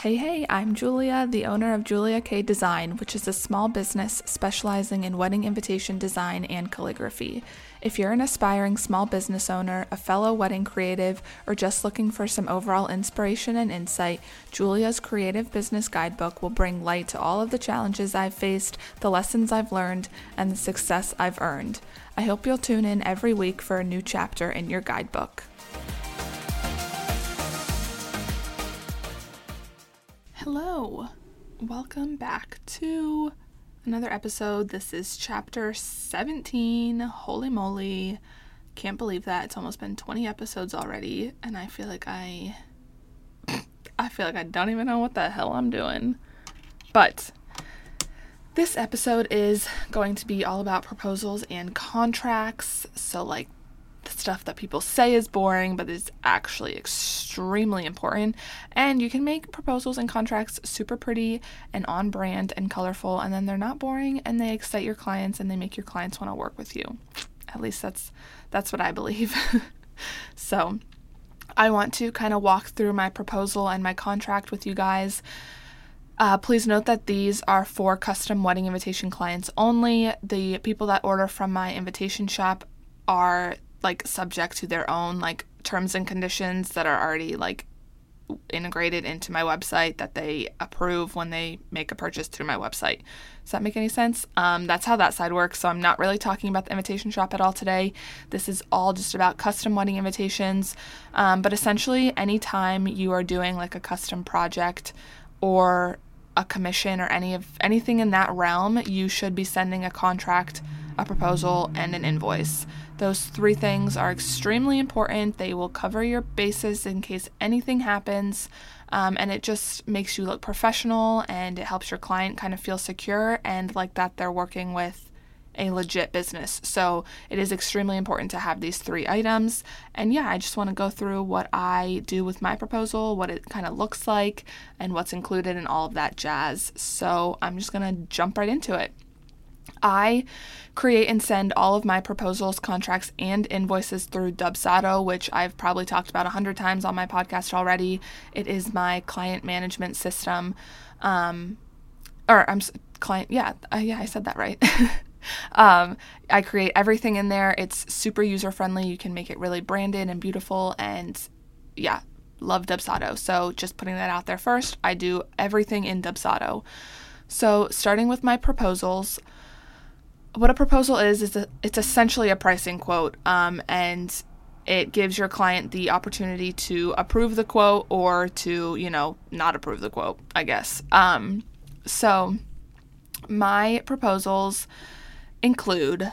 Hey, hey, I'm Julia, the owner of Julia Kay Design, which is a small business specializing in wedding invitation design and calligraphy. If you're an aspiring small business owner, a fellow wedding creative, or just looking for some overall inspiration and insight, Julia's Creative Business Guidebook will bring light to all of the challenges I've faced, the lessons I've learned, and the success I've earned. I hope you'll tune in every week for a new chapter in your guidebook. Hello, welcome back to another episode. This is chapter 17. Holy moly, can't believe that. It's almost been 20 episodes already, and I feel like I. I feel like I don't even know what the hell I'm doing. But this episode is going to be all about proposals and contracts. So, like stuff that people say is boring, but is actually extremely important. And you can make proposals and contracts super pretty and on brand and colorful, and then they're not boring and they excite your clients and they make your clients want to work with you. At least that's that's what I believe. so, I want to kind of walk through my proposal and my contract with you guys. Uh, please note that these are for custom wedding invitation clients only. The people that order from my invitation shop are like subject to their own like terms and conditions that are already like integrated into my website that they approve when they make a purchase through my website. Does that make any sense? Um, that's how that side works. So I'm not really talking about the invitation shop at all today. This is all just about custom wedding invitations. Um, but essentially, anytime you are doing like a custom project or a commission or any of anything in that realm, you should be sending a contract, a proposal, and an invoice. Those three things are extremely important. They will cover your bases in case anything happens, um, and it just makes you look professional and it helps your client kind of feel secure and like that they're working with a legit business. So it is extremely important to have these three items. And yeah, I just want to go through what I do with my proposal, what it kind of looks like, and what's included in all of that jazz. So I'm just going to jump right into it. I create and send all of my proposals, contracts, and invoices through Dubsado, which I've probably talked about a hundred times on my podcast already. It is my client management system. Um, or I'm client, yeah, uh, yeah, I said that right. um, I create everything in there. It's super user friendly. You can make it really branded and beautiful, and yeah, love Dubsado. So just putting that out there first. I do everything in Dubsado. So starting with my proposals what a proposal is is a, it's essentially a pricing quote um, and it gives your client the opportunity to approve the quote or to you know not approve the quote i guess. Um, so my proposals include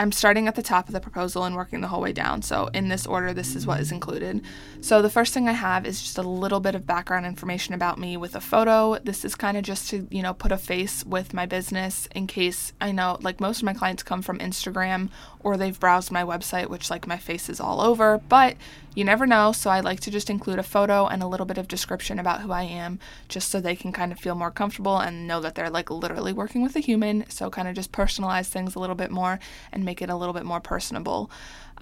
I'm starting at the top of the proposal and working the whole way down. So, in this order, this is what is included. So, the first thing I have is just a little bit of background information about me with a photo. This is kind of just to, you know, put a face with my business in case I know, like, most of my clients come from Instagram or they've browsed my website, which, like, my face is all over. But you never know, so I like to just include a photo and a little bit of description about who I am, just so they can kind of feel more comfortable and know that they're like literally working with a human. So, kind of just personalize things a little bit more and make it a little bit more personable.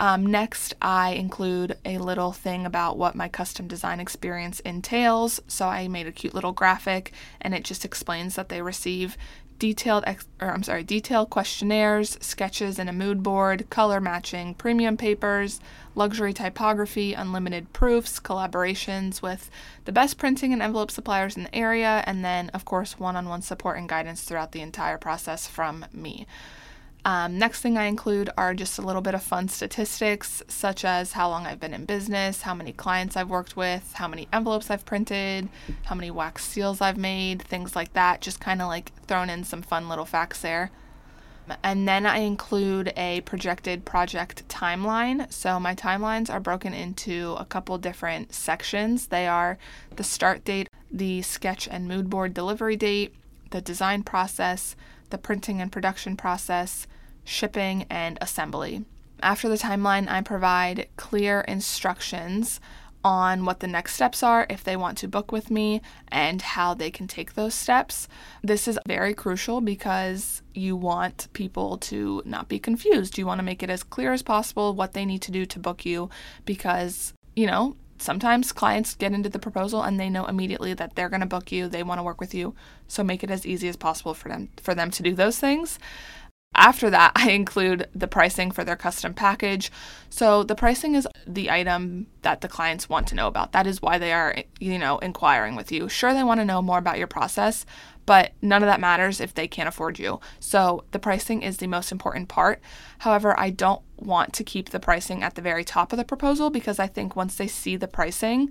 Um, next, I include a little thing about what my custom design experience entails. So, I made a cute little graphic and it just explains that they receive detailed ex- or I'm sorry, detailed questionnaires, sketches and a mood board, color matching, premium papers, luxury typography, unlimited proofs, collaborations with the best printing and envelope suppliers in the area, and then of course one-on-one support and guidance throughout the entire process from me. Um, next thing I include are just a little bit of fun statistics, such as how long I've been in business, how many clients I've worked with, how many envelopes I've printed, how many wax seals I've made, things like that. Just kind of like thrown in some fun little facts there. And then I include a projected project timeline. So my timelines are broken into a couple different sections. They are the start date, the sketch and mood board delivery date, the design process, the printing and production process, shipping, and assembly. After the timeline, I provide clear instructions on what the next steps are if they want to book with me and how they can take those steps. This is very crucial because you want people to not be confused. You want to make it as clear as possible what they need to do to book you because, you know, sometimes clients get into the proposal and they know immediately that they're going to book you, they want to work with you. So make it as easy as possible for them for them to do those things. After that, I include the pricing for their custom package. So the pricing is the item that the clients want to know about. That is why they are, you know, inquiring with you. Sure, they want to know more about your process, but none of that matters if they can't afford you. So the pricing is the most important part. However, I don't want to keep the pricing at the very top of the proposal because I think once they see the pricing,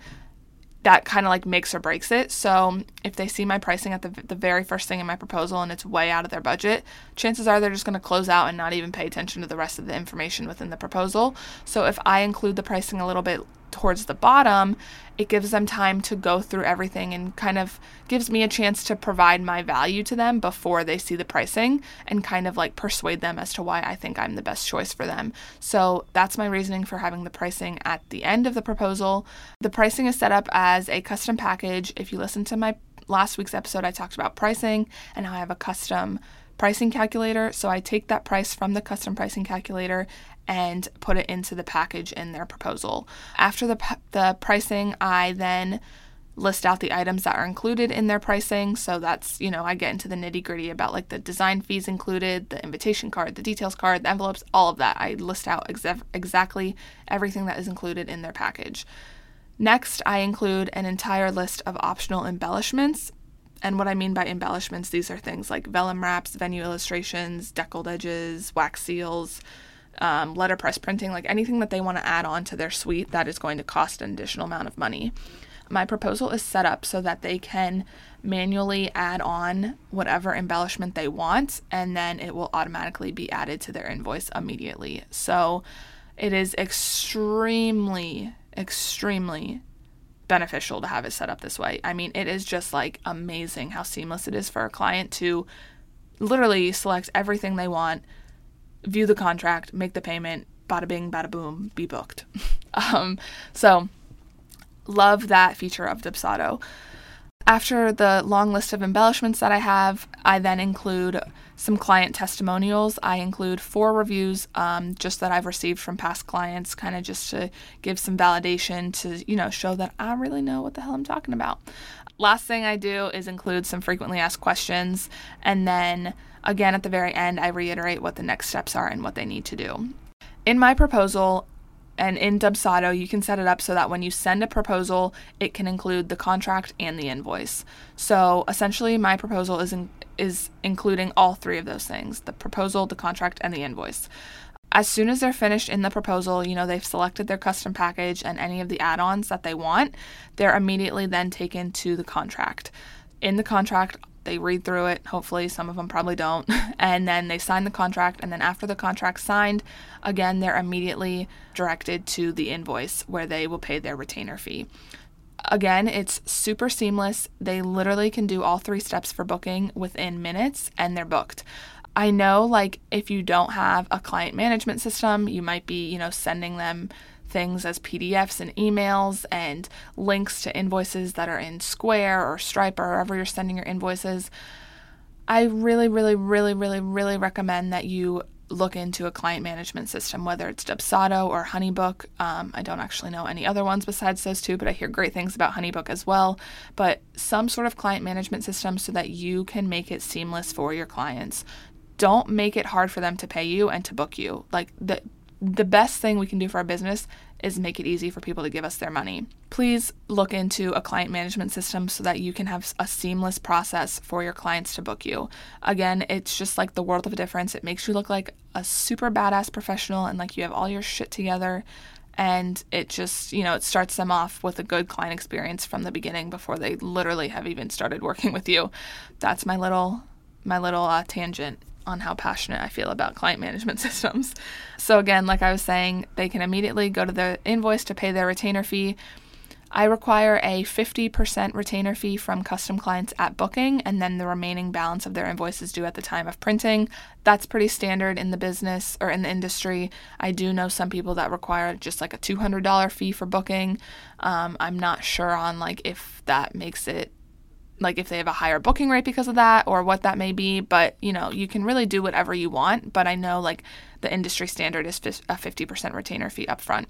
that kind of like makes or breaks it. So if they see my pricing at the, the very first thing in my proposal and it's way out of their budget, chances are they're just going to close out and not even pay attention to the rest of the information within the proposal. So if I include the pricing a little bit towards the bottom, it gives them time to go through everything and kind of gives me a chance to provide my value to them before they see the pricing and kind of like persuade them as to why I think I'm the best choice for them. So that's my reasoning for having the pricing at the end of the proposal. The pricing is set up as a custom package. If you listen to my last week's episode, I talked about pricing and how I have a custom pricing calculator. So I take that price from the custom pricing calculator and put it into the package in their proposal. After the, the pricing, I then list out the items that are included in their pricing. So that's, you know, I get into the nitty gritty about like the design fees included, the invitation card, the details card, the envelopes, all of that. I list out exa- exactly everything that is included in their package. Next, I include an entire list of optional embellishments. And what I mean by embellishments, these are things like vellum wraps, venue illustrations, deckled edges, wax seals, um, letterpress printing, like anything that they want to add on to their suite that is going to cost an additional amount of money. My proposal is set up so that they can manually add on whatever embellishment they want, and then it will automatically be added to their invoice immediately. So it is extremely, extremely beneficial to have it set up this way. I mean, it is just like amazing how seamless it is for a client to literally select everything they want view the contract, make the payment, bada bing, bada boom, be booked. um, so, love that feature of Dubsado. After the long list of embellishments that I have, I then include some client testimonials. I include four reviews um, just that I've received from past clients, kind of just to give some validation to, you know, show that I really know what the hell I'm talking about. Last thing I do is include some frequently asked questions and then Again, at the very end, I reiterate what the next steps are and what they need to do. In my proposal, and in Dubsado, you can set it up so that when you send a proposal, it can include the contract and the invoice. So essentially, my proposal is in, is including all three of those things: the proposal, the contract, and the invoice. As soon as they're finished in the proposal, you know, they've selected their custom package and any of the add ons that they want, they're immediately then taken to the contract. In the contract, they read through it. Hopefully, some of them probably don't. and then they sign the contract. And then, after the contract's signed, again, they're immediately directed to the invoice where they will pay their retainer fee. Again, it's super seamless. They literally can do all three steps for booking within minutes and they're booked. I know, like, if you don't have a client management system, you might be, you know, sending them things as PDFs and emails and links to invoices that are in Square or Stripe or wherever you're sending your invoices. I really, really, really, really, really recommend that you look into a client management system, whether it's Dubsado or Honeybook. Um, I don't actually know any other ones besides those two, but I hear great things about Honeybook as well. But some sort of client management system so that you can make it seamless for your clients. Don't make it hard for them to pay you and to book you. Like the the best thing we can do for our business is make it easy for people to give us their money. Please look into a client management system so that you can have a seamless process for your clients to book you. Again, it's just like the world of a difference. It makes you look like a super badass professional and like you have all your shit together. And it just, you know, it starts them off with a good client experience from the beginning before they literally have even started working with you. That's my little my little uh, tangent on how passionate I feel about client management systems. So, again, like I was saying, they can immediately go to the invoice to pay their retainer fee. I require a 50% retainer fee from custom clients at booking, and then the remaining balance of their invoice is due at the time of printing. That's pretty standard in the business or in the industry. I do know some people that require just like a $200 fee for booking. Um, I'm not sure on like if that makes it like if they have a higher booking rate because of that or what that may be but you know you can really do whatever you want but i know like the industry standard is a 50% retainer fee up front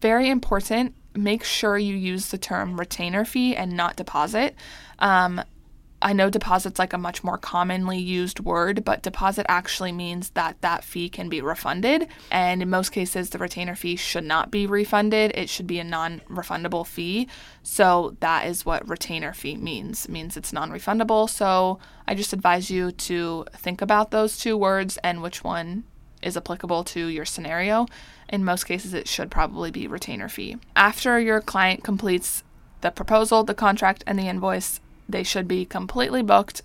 very important make sure you use the term retainer fee and not deposit. Um, I know deposit's like a much more commonly used word, but deposit actually means that that fee can be refunded. And in most cases, the retainer fee should not be refunded. It should be a non refundable fee. So that is what retainer fee means. It means it's non refundable. So I just advise you to think about those two words and which one is applicable to your scenario. In most cases, it should probably be retainer fee. After your client completes the proposal, the contract, and the invoice, they should be completely booked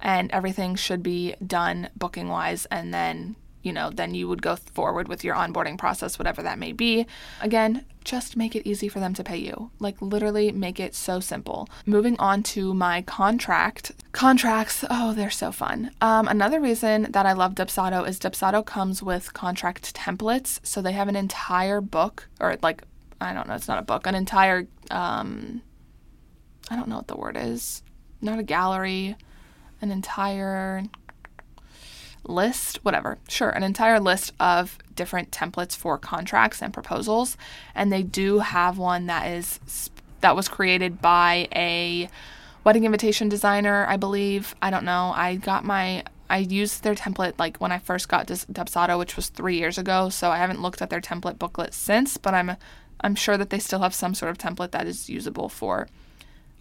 and everything should be done booking wise and then you know then you would go forward with your onboarding process whatever that may be. Again just make it easy for them to pay you. Like literally make it so simple. Moving on to my contract. Contracts oh they're so fun. Um, another reason that i love dubsado is dubsado comes with contract templates. So they have an entire book or like i don't know it's not a book an entire um, i don't know what the word is not a gallery, an entire list, whatever. Sure, an entire list of different templates for contracts and proposals, and they do have one that is that was created by a wedding invitation designer, I believe. I don't know. I got my I used their template like when I first got Dubsado, which was 3 years ago, so I haven't looked at their template booklet since, but I'm I'm sure that they still have some sort of template that is usable for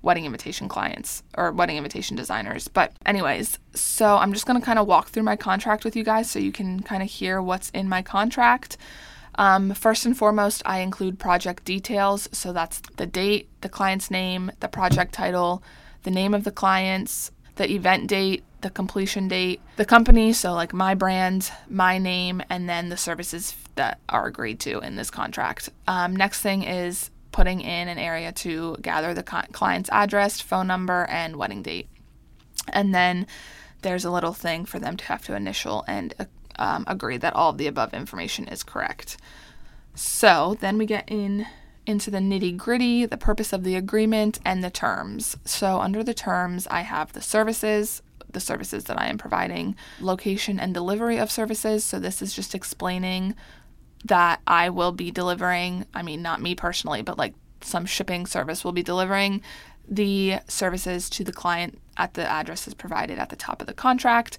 wedding invitation clients or wedding invitation designers. But, anyways, so I'm just going to kind of walk through my contract with you guys so you can kind of hear what's in my contract. Um, first and foremost, I include project details. So that's the date, the client's name, the project title, the name of the clients, the event date, the completion date, the company, so like my brand, my name, and then the services that are agreed to in this contract. Um, next thing is putting in an area to gather the client's address, phone number, and wedding date. And then there's a little thing for them to have to initial and uh, um, agree that all of the above information is correct. So then we get in into the nitty gritty, the purpose of the agreement, and the terms. So under the terms, I have the services, the services that I am providing, location and delivery of services. So this is just explaining that I will be delivering. I mean, not me personally, but like some shipping service will be delivering the services to the client at the addresses provided at the top of the contract.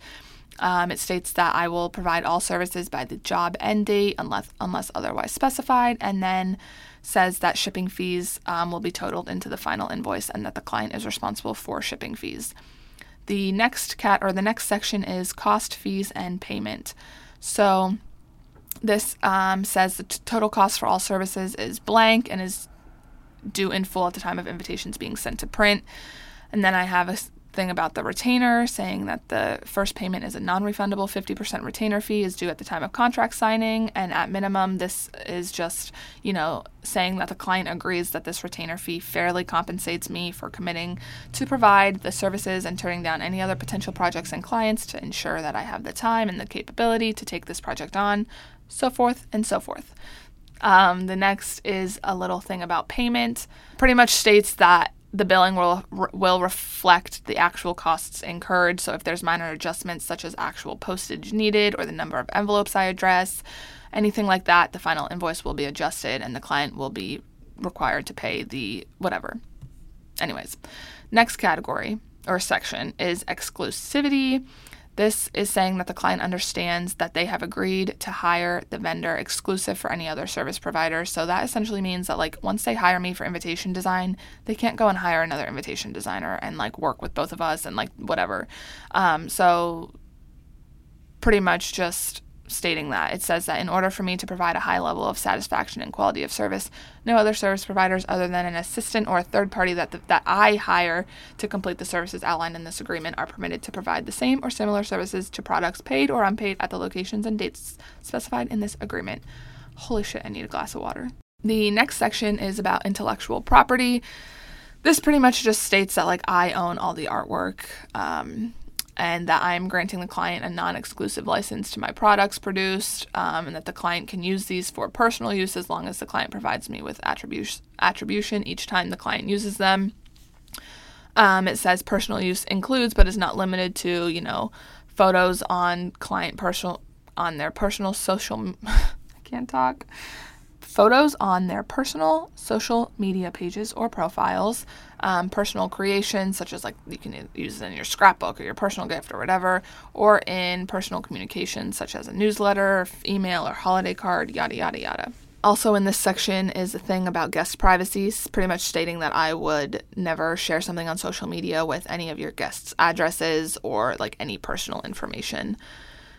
Um, it states that I will provide all services by the job end date unless unless otherwise specified, and then says that shipping fees um, will be totaled into the final invoice and that the client is responsible for shipping fees. The next cat or the next section is cost, fees, and payment. So this um, says the t- total cost for all services is blank and is due in full at the time of invitations being sent to print. And then I have a thing about the retainer saying that the first payment is a non refundable 50% retainer fee is due at the time of contract signing. And at minimum, this is just, you know, saying that the client agrees that this retainer fee fairly compensates me for committing to provide the services and turning down any other potential projects and clients to ensure that I have the time and the capability to take this project on so forth and so forth. Um, the next is a little thing about payment. Pretty much states that the billing will will reflect the actual costs incurred. So if there's minor adjustments such as actual postage needed or the number of envelopes I address, anything like that, the final invoice will be adjusted and the client will be required to pay the whatever. Anyways, next category or section is exclusivity. This is saying that the client understands that they have agreed to hire the vendor exclusive for any other service provider. So that essentially means that like once they hire me for invitation design, they can't go and hire another invitation designer and like work with both of us and like whatever. Um, so pretty much just stating that. It says that in order for me to provide a high level of satisfaction and quality of service, no other service providers other than an assistant or a third party that, the, that I hire to complete the services outlined in this agreement are permitted to provide the same or similar services to products paid or unpaid at the locations and dates specified in this agreement. Holy shit, I need a glass of water. The next section is about intellectual property. This pretty much just states that like I own all the artwork. Um, and that I'm granting the client a non exclusive license to my products produced, um, and that the client can use these for personal use as long as the client provides me with attribution, attribution each time the client uses them. Um, it says personal use includes, but is not limited to, you know, photos on client personal on their personal social. I can't talk. Photos on their personal social media pages or profiles, um, personal creations, such as like you can use it in your scrapbook or your personal gift or whatever, or in personal communications, such as a newsletter, email, or holiday card, yada, yada, yada. Also, in this section is a thing about guest privacy, pretty much stating that I would never share something on social media with any of your guests' addresses or like any personal information.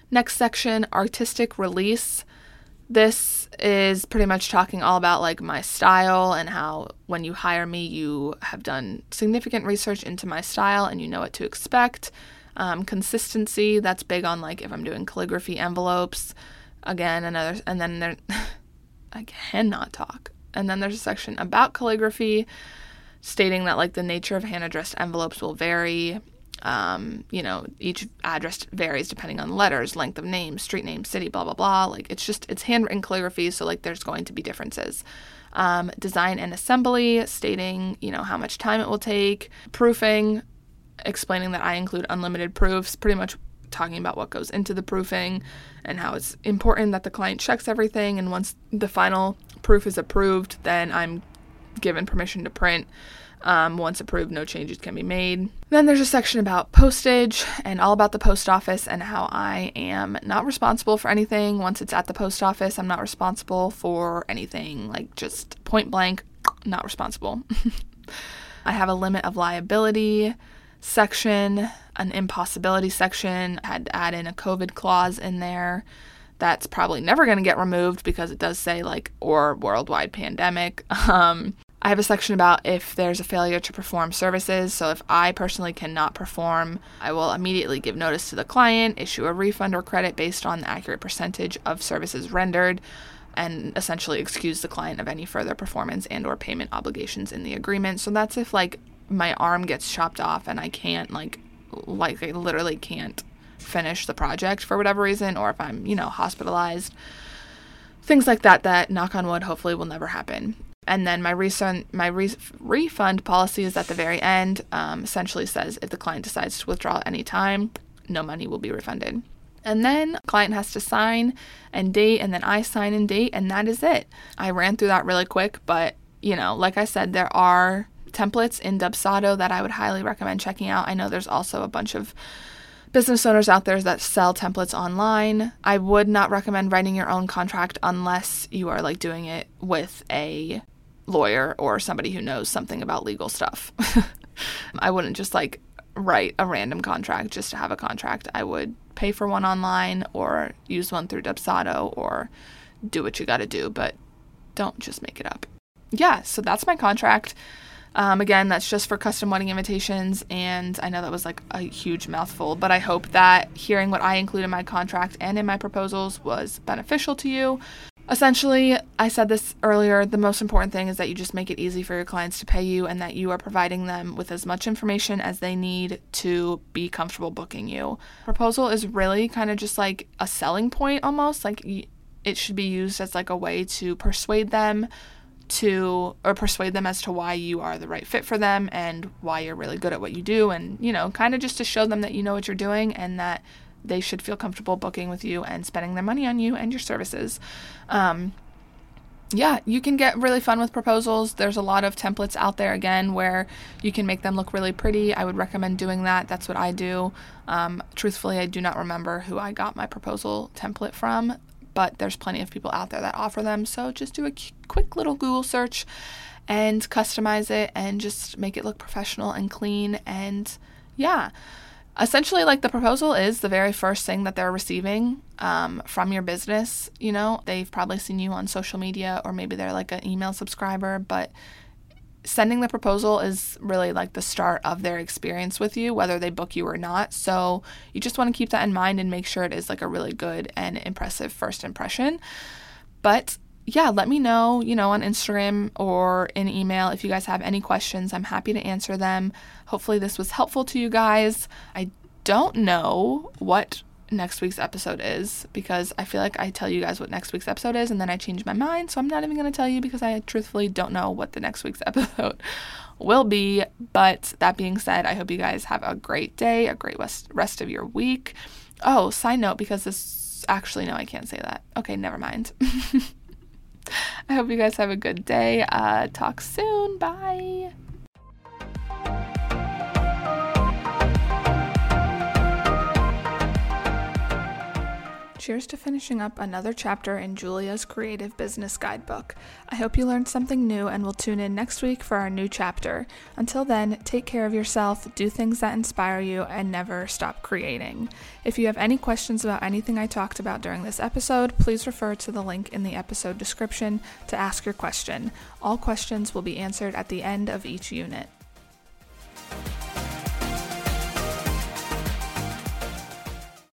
Next section artistic release. Is pretty much talking all about like my style and how when you hire me, you have done significant research into my style and you know what to expect. Um, consistency, that's big on like if I'm doing calligraphy envelopes. Again, another, and then there, I cannot talk. And then there's a section about calligraphy stating that like the nature of hand addressed envelopes will vary um, you know, each address varies depending on letters, length of name, street name, city, blah, blah, blah. Like it's just, it's handwritten calligraphy, so like there's going to be differences. Um, design and assembly, stating, you know, how much time it will take. Proofing, explaining that I include unlimited proofs, pretty much talking about what goes into the proofing and how it's important that the client checks everything. And once the final proof is approved, then I'm given permission to print. Um, once approved, no changes can be made. Then there's a section about postage and all about the post office and how I am not responsible for anything. Once it's at the post office, I'm not responsible for anything, like just point blank, not responsible. I have a limit of liability section, an impossibility section. I had to add in a COVID clause in there. That's probably never going to get removed because it does say like or worldwide pandemic. Um, I have a section about if there's a failure to perform services. So, if I personally cannot perform, I will immediately give notice to the client, issue a refund or credit based on the accurate percentage of services rendered, and essentially excuse the client of any further performance and or payment obligations in the agreement. So that's if like my arm gets chopped off and I can't like like I literally can't finish the project for whatever reason or if I'm, you know, hospitalized. Things like that that knock on wood hopefully will never happen and then my refund my re- refund policy is at the very end. Um, essentially says if the client decides to withdraw at any time, no money will be refunded. And then client has to sign and date, and then I sign and date, and that is it. I ran through that really quick, but you know, like I said, there are templates in Dubsado that I would highly recommend checking out. I know there's also a bunch of business owners out there that sell templates online. I would not recommend writing your own contract unless you are like doing it with a lawyer or somebody who knows something about legal stuff. I wouldn't just like write a random contract just to have a contract. I would pay for one online or use one through Dubsado or do what you got to do, but don't just make it up. Yeah, so that's my contract. Um, again, that's just for custom wedding invitations, and I know that was like a huge mouthful, but I hope that hearing what I include in my contract and in my proposals was beneficial to you. Essentially, I said this earlier, the most important thing is that you just make it easy for your clients to pay you and that you are providing them with as much information as they need to be comfortable booking you. Proposal is really kind of just like a selling point almost, like it should be used as like a way to persuade them to or persuade them as to why you are the right fit for them and why you're really good at what you do and you know, kind of just to show them that you know what you're doing and that they should feel comfortable booking with you and spending their money on you and your services. Um, yeah, you can get really fun with proposals. There's a lot of templates out there again where you can make them look really pretty. I would recommend doing that. That's what I do. Um, truthfully, I do not remember who I got my proposal template from, but there's plenty of people out there that offer them. So just do a quick little Google search and customize it and just make it look professional and clean. And yeah essentially like the proposal is the very first thing that they're receiving um, from your business you know? They've probably seen you on social media or maybe they're like an email subscriber but sending the proposal is really like the start of their experience with you whether they book you or not. So you just want to keep that in mind and make sure it is like a really good and impressive first impression. But yeah, let me know, you know, on Instagram or in email if you guys have any questions. I'm happy to answer them. Hopefully, this was helpful to you guys. I don't know what next week's episode is because I feel like I tell you guys what next week's episode is and then I change my mind. So I'm not even going to tell you because I truthfully don't know what the next week's episode will be. But that being said, I hope you guys have a great day, a great rest of your week. Oh, side note, because this actually, no, I can't say that. Okay, never mind. I hope you guys have a good day. Uh, talk soon. Bye. Cheers to finishing up another chapter in Julia's Creative Business Guidebook. I hope you learned something new and will tune in next week for our new chapter. Until then, take care of yourself, do things that inspire you, and never stop creating. If you have any questions about anything I talked about during this episode, please refer to the link in the episode description to ask your question. All questions will be answered at the end of each unit.